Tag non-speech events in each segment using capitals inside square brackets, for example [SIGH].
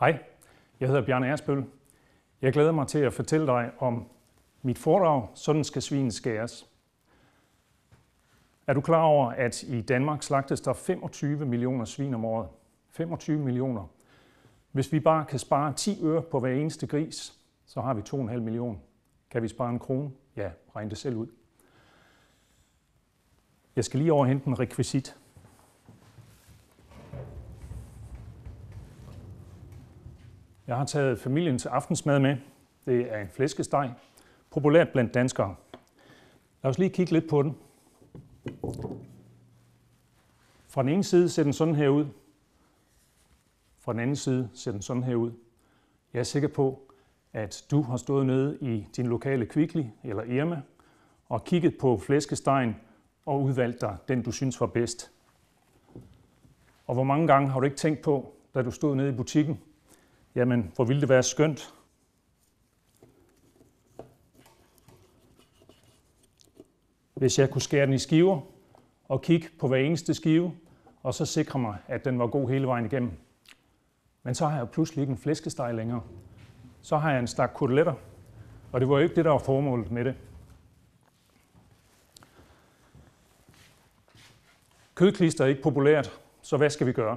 Hej, jeg hedder Bjarne Ersbøl. Jeg glæder mig til at fortælle dig om mit foredrag, Sådan skal svinen skæres. Er du klar over, at i Danmark slagtes der 25 millioner svin om året? 25 millioner. Hvis vi bare kan spare 10 øre på hver eneste gris, så har vi 2,5 millioner. Kan vi spare en krone? Ja, regn det selv ud. Jeg skal lige overhente en rekvisit. Jeg har taget familien til aftensmad med. Det er en flæskesteg, populært blandt danskere. Lad os lige kigge lidt på den. Fra den ene side ser den sådan her ud. Fra den anden side ser den sådan her ud. Jeg er sikker på, at du har stået nede i din lokale Kvickly eller Irma og kigget på flæskestegen og udvalgt dig den, du synes var bedst. Og hvor mange gange har du ikke tænkt på, da du stod nede i butikken, jamen, hvor ville det være skønt, hvis jeg kunne skære den i skiver og kigge på hver eneste skive, og så sikre mig, at den var god hele vejen igennem. Men så har jeg pludselig ikke en flæskesteg længere. Så har jeg en stak koteletter, og det var jo ikke det, der var formålet med det. Kødklister er ikke populært, så hvad skal vi gøre?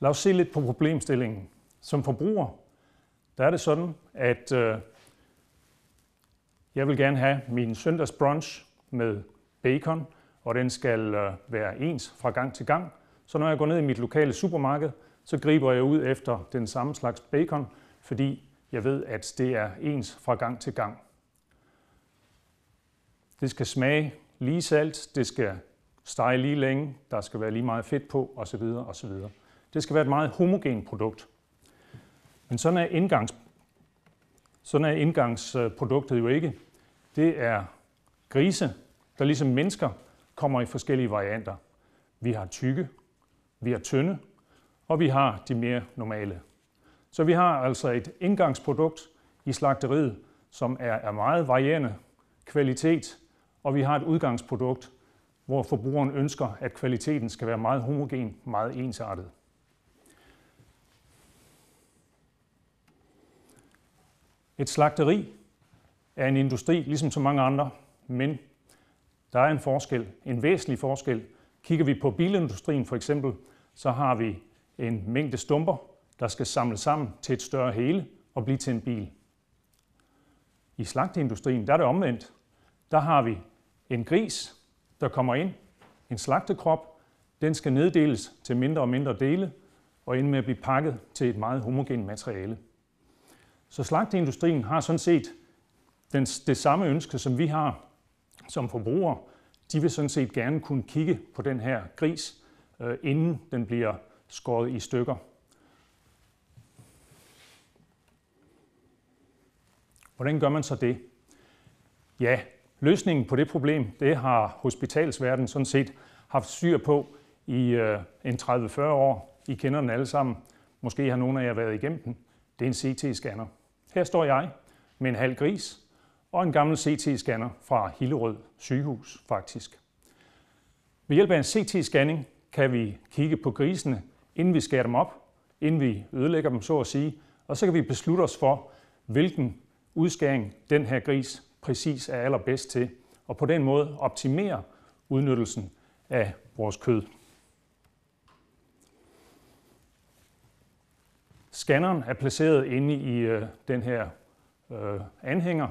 Lad os se lidt på problemstillingen. Som forbruger, der er det sådan, at øh, jeg vil gerne have min søndagsbrunch med bacon, og den skal øh, være ens fra gang til gang. Så når jeg går ned i mit lokale supermarked, så griber jeg ud efter den samme slags bacon, fordi jeg ved, at det er ens fra gang til gang. Det skal smage lige salt, det skal stege lige længe, der skal være lige meget fedt på osv. osv. Det skal være et meget homogent produkt. Men sådan er, indgangs, sådan er indgangsproduktet jo ikke. Det er grise, der ligesom mennesker kommer i forskellige varianter. Vi har tykke, vi har tynde, og vi har de mere normale. Så vi har altså et indgangsprodukt i slagteriet, som er af meget varierende kvalitet, og vi har et udgangsprodukt, hvor forbrugeren ønsker, at kvaliteten skal være meget homogen, meget ensartet. Et slagteri er en industri, ligesom så mange andre, men der er en forskel, en væsentlig forskel. Kigger vi på bilindustrien for eksempel, så har vi en mængde stumper, der skal samles sammen til et større hele og blive til en bil. I slagteindustrien der er det omvendt. Der har vi en gris, der kommer ind, en slagtekrop, den skal neddeles til mindre og mindre dele og ende med at blive pakket til et meget homogent materiale. Så slagteindustrien har sådan set den, det samme ønske, som vi har som forbrugere. De vil sådan set gerne kunne kigge på den her gris, øh, inden den bliver skåret i stykker. Hvordan gør man så det? Ja, løsningen på det problem, det har hospitalsverdenen sådan set haft styr på i øh, en 30-40 år. I kender den alle sammen. Måske har nogle af jer været igennem den. Det er en CT-scanner. Her står jeg med en halv gris og en gammel CT-scanner fra Hillerød sygehus faktisk. Ved hjælp af en CT-scanning kan vi kigge på grisene, inden vi skærer dem op, inden vi ødelægger dem så at sige, og så kan vi beslutte os for, hvilken udskæring den her gris præcis er allerbedst til, og på den måde optimere udnyttelsen af vores kød. Scanneren er placeret inde i øh, den her øh, anhænger,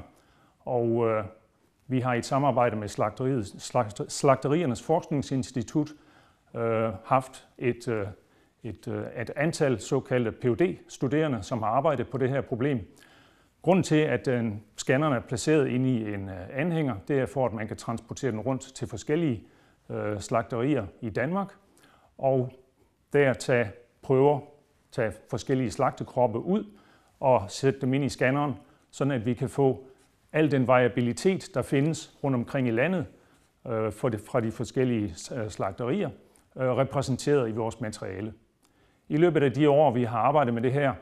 og øh, vi har i et samarbejde med slagteriet, Slagteriernes Forskningsinstitut øh, haft et, øh, et, øh, et antal såkaldte phd studerende som har arbejdet på det her problem. Grunden til, at øh, scanneren er placeret inde i en øh, anhænger, det er for, at man kan transportere den rundt til forskellige øh, slagterier i Danmark, og der tage prøver tage forskellige slagtekroppe ud og sætte dem ind i scanneren, sådan at vi kan få al den variabilitet, der findes rundt omkring i landet øh, for det, fra de forskellige øh, slagterier, øh, repræsenteret i vores materiale. I løbet af de år, vi har arbejdet med det her,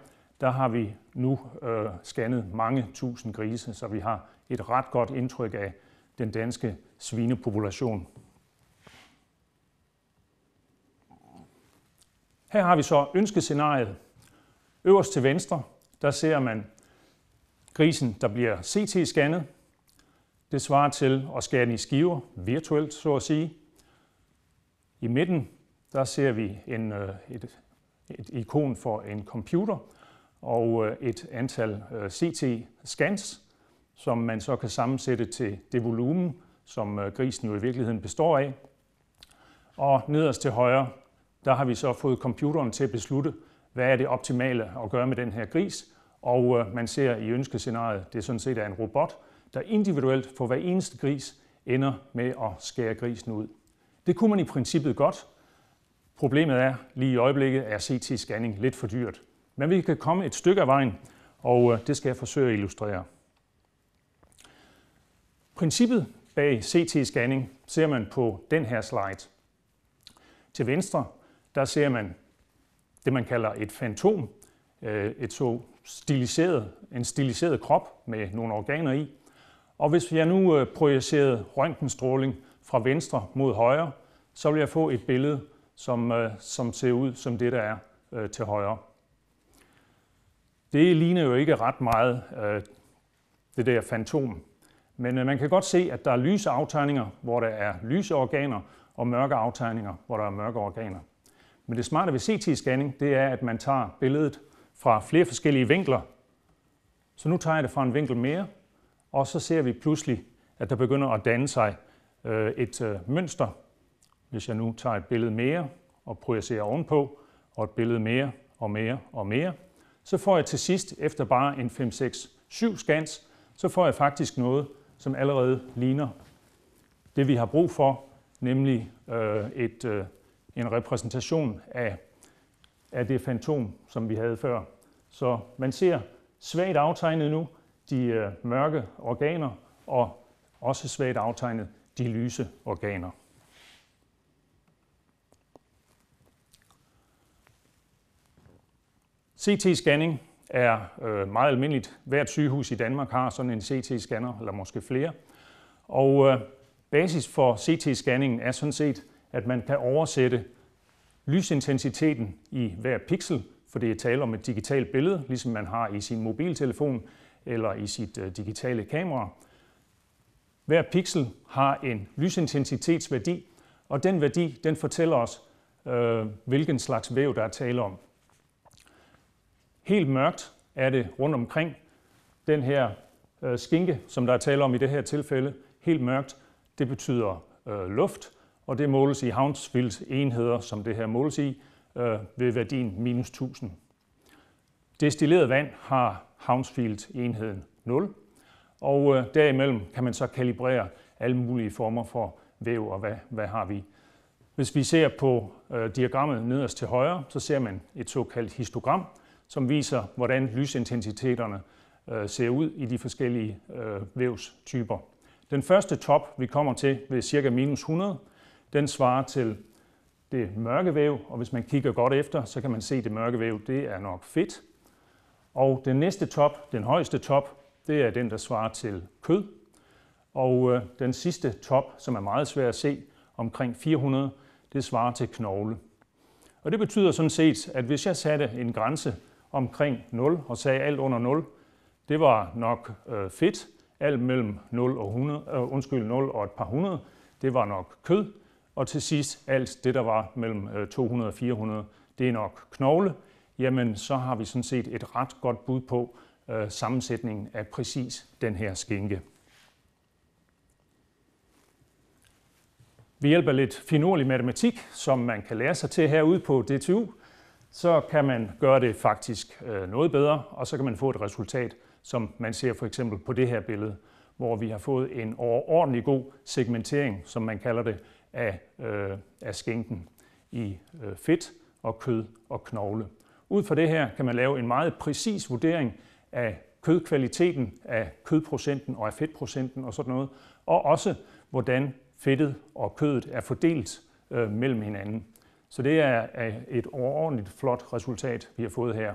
der har vi nu øh, scannet mange tusind grise, så vi har et ret godt indtryk af, den danske svinepopulation. Her har vi så ønskescenariet. Øverst til venstre, der ser man grisen, der bliver CT-scannet. Det svarer til at skære den i skiver, virtuelt så at sige. I midten, der ser vi en, øh, et, et ikon for en computer og øh, et antal øh, CT-scans, som man så kan sammensætte til det volumen, som grisen jo i virkeligheden består af. Og nederst til højre, der har vi så fået computeren til at beslutte, hvad er det optimale at gøre med den her gris. Og øh, man ser i ønskescenariet, det er sådan set er en robot, der individuelt for hver eneste gris ender med at skære grisen ud. Det kunne man i princippet godt. Problemet er, lige i øjeblikket er CT-scanning lidt for dyrt. Men vi kan komme et stykke af vejen, og øh, det skal jeg forsøge at illustrere. Princippet bag CT-scanning ser man på den her slide. Til venstre, der ser man det, man kalder et fantom, øh, et så stiliseret, en stiliseret krop med nogle organer i. Og hvis jeg nu øh, projicerede røntgenstråling fra venstre mod højre, så vil jeg få et billede, som, øh, som ser ud som det, der er øh, til højre. Det ligner jo ikke ret meget det der fantom. Men man kan godt se, at der er lyse aftegninger, hvor der er lyse organer, og mørke aftegninger, hvor der er mørke organer. Men det smarte ved CT-scanning, det er, at man tager billedet fra flere forskellige vinkler. Så nu tager jeg det fra en vinkel mere, og så ser vi pludselig, at der begynder at danne sig øh, et øh, mønster. Hvis jeg nu tager et billede mere og projicerer ovenpå, og et billede mere og mere og mere, så får jeg til sidst, efter bare en 5, 6, 7 scans, så får jeg faktisk noget, som allerede ligner det, vi har brug for, nemlig øh, et, øh, en repræsentation af, af det fantom, som vi havde før. Så man ser svagt aftegnet nu, de øh, mørke organer og også svagt aftegnet de lyse organer. CT-scanning er øh, meget almindeligt. Hvert sygehus i Danmark har sådan en CT-scanner, eller måske flere. Og øh, basis for CT-scanningen er sådan set, at man kan oversætte lysintensiteten i hver pixel, for det er tale om et digitalt billede, ligesom man har i sin mobiltelefon, eller i sit øh, digitale kamera. Hver pixel har en lysintensitetsværdi, og den værdi den fortæller os, øh, hvilken slags væv der er tale om. Helt mørkt er det rundt omkring den her øh, skinke, som der er tale om i det her tilfælde. Helt mørkt, det betyder øh, luft, og det måles i Hounsfield enheder, som det her måles i, øh, ved værdien minus 1000. Destilleret vand har Hounsfield-enheden 0, og øh, derimellem kan man så kalibrere alle mulige former for væv, og hvad, hvad har vi. Hvis vi ser på øh, diagrammet nederst til højre, så ser man et såkaldt histogram, som viser, hvordan lysintensiteterne øh, ser ud i de forskellige øh, vævstyper. Den første top, vi kommer til ved cirka minus 100, den svarer til det mørke væv, og hvis man kigger godt efter, så kan man se, at det mørke væv, det er nok fedt. Og den næste top, den højeste top, det er den, der svarer til kød. Og øh, den sidste top, som er meget svær at se, omkring 400, det svarer til knogle. Og det betyder sådan set, at hvis jeg satte en grænse omkring 0 og sagde alt under 0, det var nok øh, fedt. Alt mellem 0 og 100, øh, undskyld, 0 og et par hundrede, det var nok kød. Og til sidst alt det, der var mellem øh, 200 og 400, det er nok knogle jamen så har vi sådan set et ret godt bud på øh, sammensætningen af præcis den her skinke. Ved hjælp af lidt finurlig matematik, som man kan lære sig til herude på DTU, så kan man gøre det faktisk øh, noget bedre, og så kan man få et resultat, som man ser for eksempel på det her billede, hvor vi har fået en overordentlig god segmentering, som man kalder det, af, øh, af skinken i øh, fedt og kød og knogle. Ud fra det her kan man lave en meget præcis vurdering af kødkvaliteten, af kødprocenten og af fedtprocenten og sådan noget, og også hvordan fedtet og kødet er fordelt øh, mellem hinanden. Så det er et overordentligt flot resultat, vi har fået her.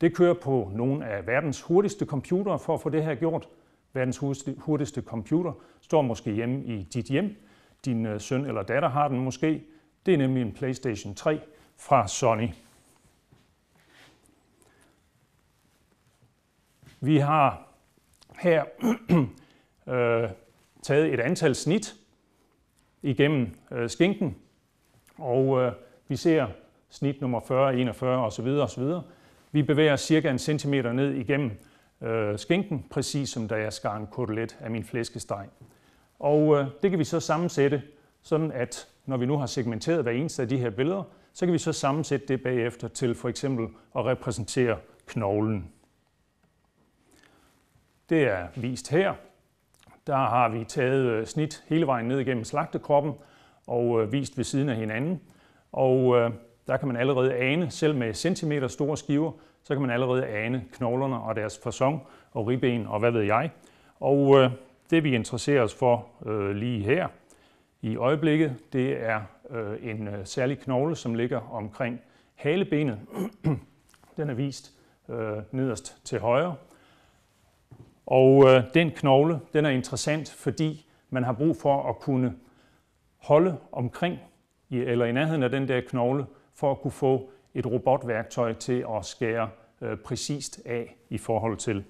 Det kører på nogle af verdens hurtigste computere for at få det her gjort. verdens hurtigste computer, står måske hjemme i dit hjem. Din øh, søn eller datter har den måske. Det er nemlig en PlayStation 3 fra Sony. Vi har her [CLEARS THROAT] øh, taget et antal snit igennem øh, skinken, og øh, vi ser snit nummer 40, 41 osv. osv. Vi bevæger cirka en centimeter ned igennem øh, skinken, præcis som da jeg skar en kotelet af min flæskesteg. Og øh, det kan vi så sammensætte, sådan at når vi nu har segmenteret hver eneste af de her billeder, så kan vi så sammensætte det bagefter til for eksempel at repræsentere knoglen. Det er vist her. Der har vi taget øh, snit hele vejen ned igennem slagtekroppen og øh, vist ved siden af hinanden. Og øh, der kan man allerede ane, selv med centimeter store skiver, så kan man allerede ane knoglerne og deres fasong og ribben og hvad ved jeg. Og øh, det vi interesserer os for øh, lige her i øjeblikket, det er øh, en øh, særlig knogle, som ligger omkring halebenet. [CLEARS THROAT] Den er vist øh, nederst til højre. Og øh, den knogle, den er interessant, fordi man har brug for at kunne holde omkring eller i nærheden af den der knogle, for at kunne få et robotværktøj til at skære øh, præcist af i forhold til.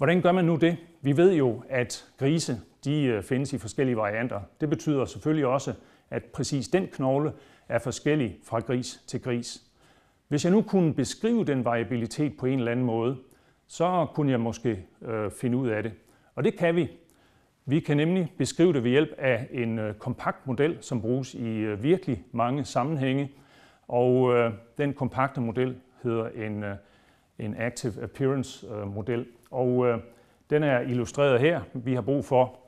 Hvordan gør man nu det? Vi ved jo, at grise de øh, findes i forskellige varianter. Det betyder selvfølgelig også, at præcis den knogle er forskellig fra gris til gris. Hvis jeg nu kunne beskrive den variabilitet på en eller anden måde, så kunne jeg måske øh, finde ud af det. Og det kan vi. Vi kan nemlig beskrive det ved hjælp af en øh, kompakt model, som bruges i øh, virkelig mange sammenhænge. Og øh, den kompakte model hedder en, øh, en Active Appearance øh, model. Og øh, den er illustreret her. Vi har brug for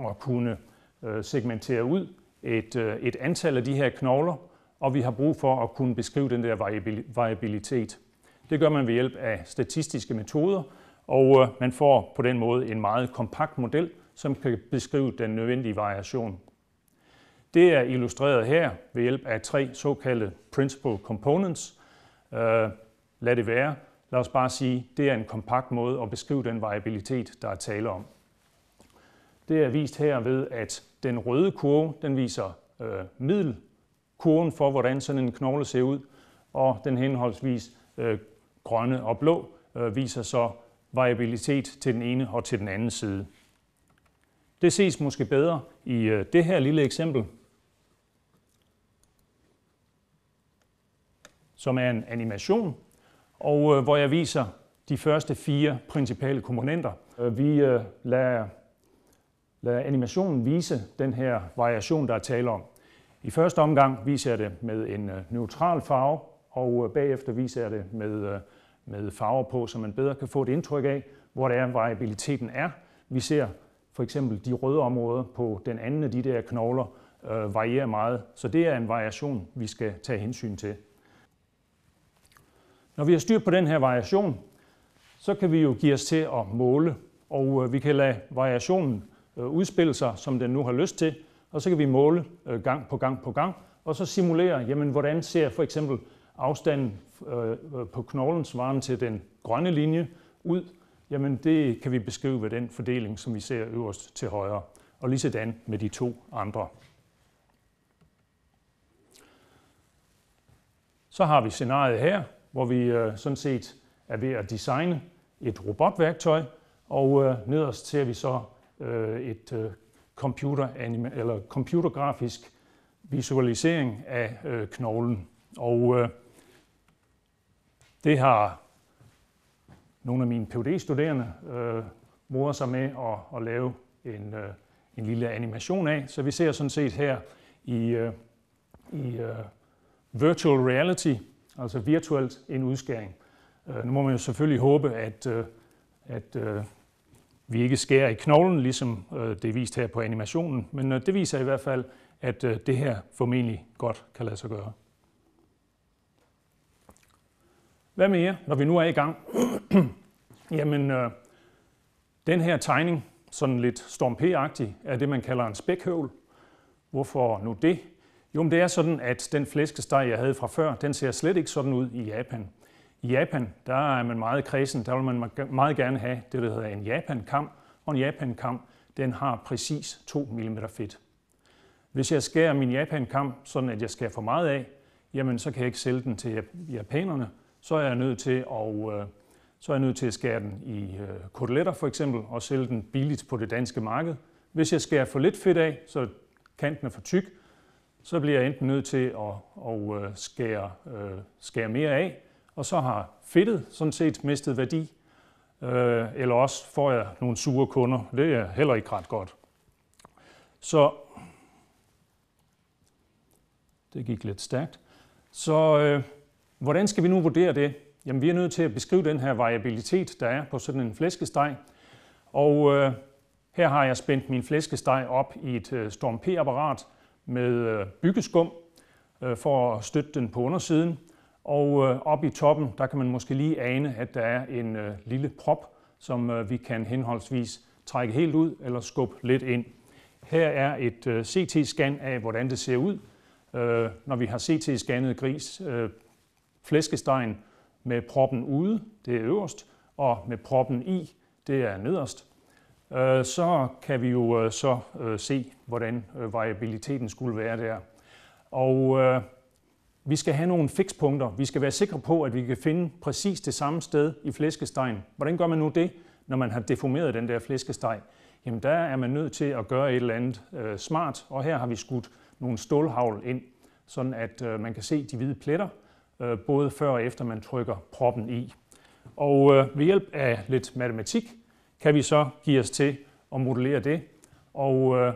at kunne øh, segmentere ud et, øh, et antal af de her knogler, og vi har brug for at kunne beskrive den der variabilitet. Det gør man ved hjælp af statistiske metoder, og øh, man får på den måde en meget kompakt model, som kan beskrive den nødvendige variation. Det er illustreret her ved hjælp af tre såkaldte principal components. Øh, lad det være. Lad os bare sige, det er en kompakt måde at beskrive den variabilitet, der er tale om. Det er vist her ved, at den røde kurve den viser øh, middelkurven for, hvordan sådan en knogle ser ud, og den henholdsvis øh, grønne og blå øh, viser så variabilitet til den ene og til den anden side. Det ses måske bedre i øh, det her lille eksempel, som er en animation, og øh, hvor jeg viser de første fire principale komponenter. Øh, vi øh, lader, lader animationen vise den her variation, der er tale om. I første omgang viser jeg det med en øh, neutral farve, og øh, bagefter viser jeg det med, med farver på, så man bedre kan få et indtryk af, hvor det er, variabiliteten er. Vi ser for eksempel de røde områder på den anden af de der knogler øh, varierer meget. Så det er en variation, vi skal tage hensyn til. Når vi har styr på den her variation, så kan vi jo give os til at måle, og øh, vi kan lade variationen øh, udspille sig, som den nu har lyst til, og så kan vi måle øh, gang på gang på gang, og så simulere, jamen, hvordan ser for eksempel afstanden på knoglen svarende til den grønne linje ud, Jamen det kan vi beskrive ved den fordeling, som vi ser øverst til højre, og lige sådan med de to andre. Så har vi scenariet her, hvor vi øh, sådan set er ved at designe et robotværktøj, og øh, nederst ser vi så øh, et øh, computer eller computergrafisk visualisering af øh, knoglen. Og øh, det har nogle af mine phd studerende øh, morer sig med at, at lave en, øh, en lille animation af. Så vi ser sådan set her i, øh, i øh, virtual reality, altså virtuelt en udskæring. Øh, nu må man jo selvfølgelig håbe, at, øh, at øh, vi ikke skærer i knoglen, ligesom det er vist her på animationen, men det viser i hvert fald, at det her formentlig godt kan lade sig gøre. Hvad mere, når vi nu er i gang? [CLEARS THROAT] Jamen, øh, den her tegning, sådan lidt Storm P-agtig, er det, man kalder en spækhøvl. Hvorfor nu det? Jo, men det er sådan, at den flæskesteg, jeg havde fra før, den ser slet ikke sådan ud i Japan. I Japan, der er man meget kredsen, der vil man meget gerne have det, der hedder en Japan-kam, og en Japan-kam, den har præcis 2 mm fedt. Hvis jeg skærer min Japan-kam, sådan at jeg skærer for meget af, jamen så kan jeg ikke sælge den til japanerne, så er jeg nødt til at, øh, så er jeg nødt til at skære den i øh, koteletter for eksempel, og sælge den billigt på det danske marked. Hvis jeg skærer for lidt fedt af, så kanten er for tyk, så bliver jeg enten nødt til at, at øh, skære, øh, skære mere af, og så har fedtet sådan set mistet værdi, øh, eller også får jeg nogle sure kunder. Det er heller ikke ret godt. Så det gik lidt stærkt. Så øh, hvordan skal vi nu vurdere det? Jamen, vi er nødt til at beskrive den her variabilitet, der er på sådan en flæskesteg. Og øh, her har jeg spændt min flæskesteg op i et øh, Storm P-apparat med øh, byggeskum øh, for at støtte den på undersiden. Og øh, oppe i toppen, der kan man måske lige ane, at der er en lille prop, som vi kan henholdsvis trække helt ud eller skubbe lidt ind. Her er et CT-scan af, hvordan det ser ud, når vi har CT-scannet gris. Flæskestegen med proppen ude, det er øverst, og med proppen i, det er nederst. Øh, så kan vi jo øh, så øh, se, hvordan variabiliteten skulle være der. Og vi skal have nogle fikspunkter. Vi skal være sikre på, at vi kan finde præcis det samme sted i flæskestegen. Hvordan gør man nu det, når man har deformeret den der flæskesteg? Jamen der er man nødt til at gøre et eller andet øh, smart, og her har vi skudt nogle stålhavl ind, sådan at øh, man kan se de hvide pletter, øh, både før og efter man trykker proppen i. Og øh, ved hjælp af lidt matematik kan vi så give os til at modellere det. Og øh,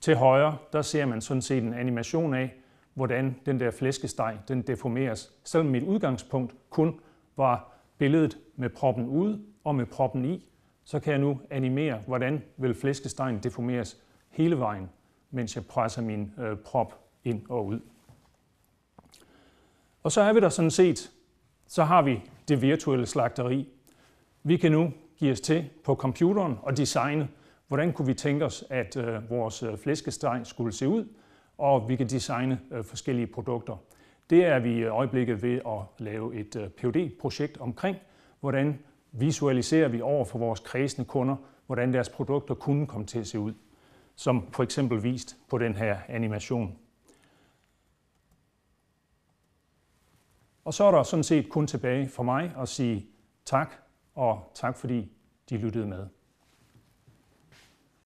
til højre, der ser man sådan set en animation af, hvordan den der flæskesteg den deformeres. Selvom mit udgangspunkt kun var billedet med proppen ude og med proppen i, så kan jeg nu animere, hvordan vil flæskestegen deformeres hele vejen, mens jeg presser min øh, prop ind og ud. Og så er vi der sådan set, så har vi det virtuelle slagteri. Vi kan nu give os til på computeren og designe, hvordan kunne vi tænke os, at øh, vores øh, flæskesteg skulle se ud, og vi kan designe øh, forskellige produkter. Det er vi i øjeblikket ved at lave et øh, phd projekt omkring, hvordan visualiserer vi over for vores kredsende kunder, hvordan deres produkter kunne komme til at se ud, som for eksempel vist på den her animation. Og så er der sådan set kun tilbage for mig at sige tak, og tak fordi de lyttede med.